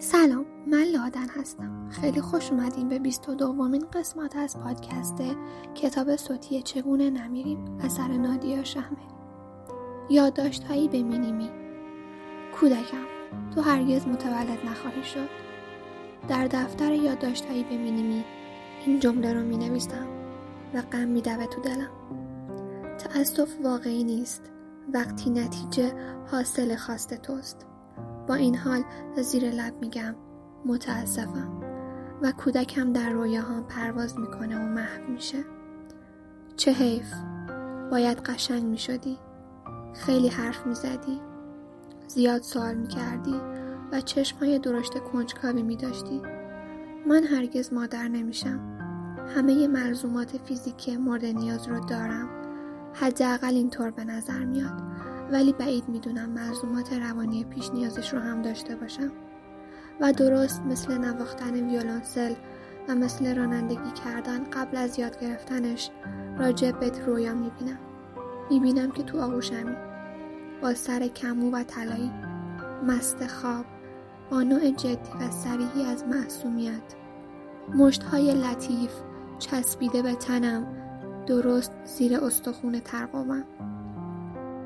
سلام من لادن هستم. خیلی خوش اومدین به 22 دومین قسمت از پادکست کتاب صوتی چگونه نمیریم اثر نادیا شهمه یادداشت هایی به مینیمی کودکم تو هرگز متولد نخواهی شد. در دفتر یادداشت هایی به مینیمی این جمله رو می نویسم و غم می تو دلم. تأسف واقعی نیست. وقتی نتیجه حاصل خواست توست. با این حال زیر لب میگم متاسفم. و کودکم در رویاهام پرواز می‌کنه و محو میشه. چه حیف. باید قشنگ می‌شدی. خیلی حرف می‌زدی. زیاد سوال می‌کردی و چشمهای درشت کنجکاوی میداشتی. من هرگز مادر نمیشم. همه ملزومات فیزیکی مورد نیاز رو دارم. حداقل اینطور به نظر میاد. ولی بعید می‌دونم ملزومات روانی پیش نیازش رو هم داشته باشم. و درست مثل نواختن ویولونسل و مثل رانندگی کردن قبل از یاد گرفتنش راجع به رویا می‌بینم. می‌بینم که تو آغوشمی. با سر کمو و طلایی. مست خواب. با نوع جدی و سریحی از معصومیت. مشتهای لطیف. چسبیده به تنم. درست زیر استخون ترقومم.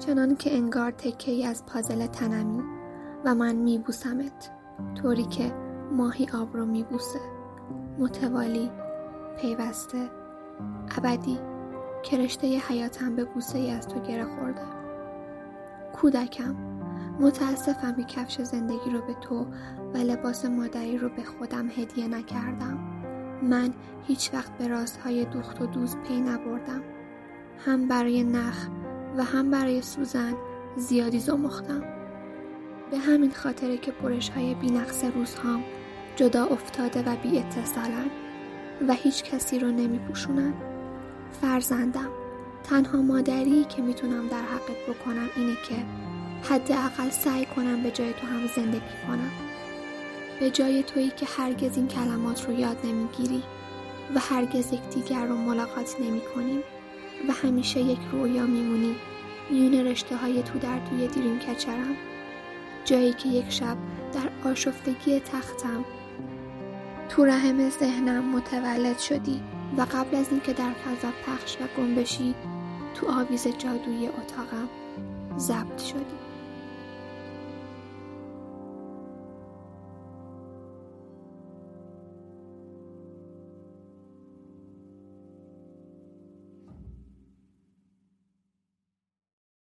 چنان که انگار تکه از پازل تنمی و من میبوسمت طوری که ماهی آب رو میبوسه. متوالی پیوسته ابدی که رشته حیاتم به بوسه ای از تو گره خورده. کودکم متاسفم که کفش زندگی رو به تو و لباس مادری رو به خودم هدیه نکردم. من هیچ وقت به رازهای دوخت و دوز پی نبردم. هم برای نخ و هم برای سوزن زیادی زمختم به همین خاطره که برش های بی نقص روزهام جدا افتاده و بی اتصالن و هیچ کسی رو نمی پوشونن. فرزندم تنها مادری که می‌تونم در حقت بکنم اینه که حداقل سعی کنم به جای تو هم زندگی کنم به جای تویی که هرگز این کلمات رو یاد نمی‌گیری و هرگز یکدیگر رو ملاقات نمی کنیم و همیشه یک رویا میمونی. میون رشته های تو در توی دیریم کچرم جایی که یک شب در آشفتگی تختم. تو رحم ذهنم متولد شدی و قبل از اینکه در فضا پخش و گم بشی تو آویز جادویی اتاقم ضبط شدی.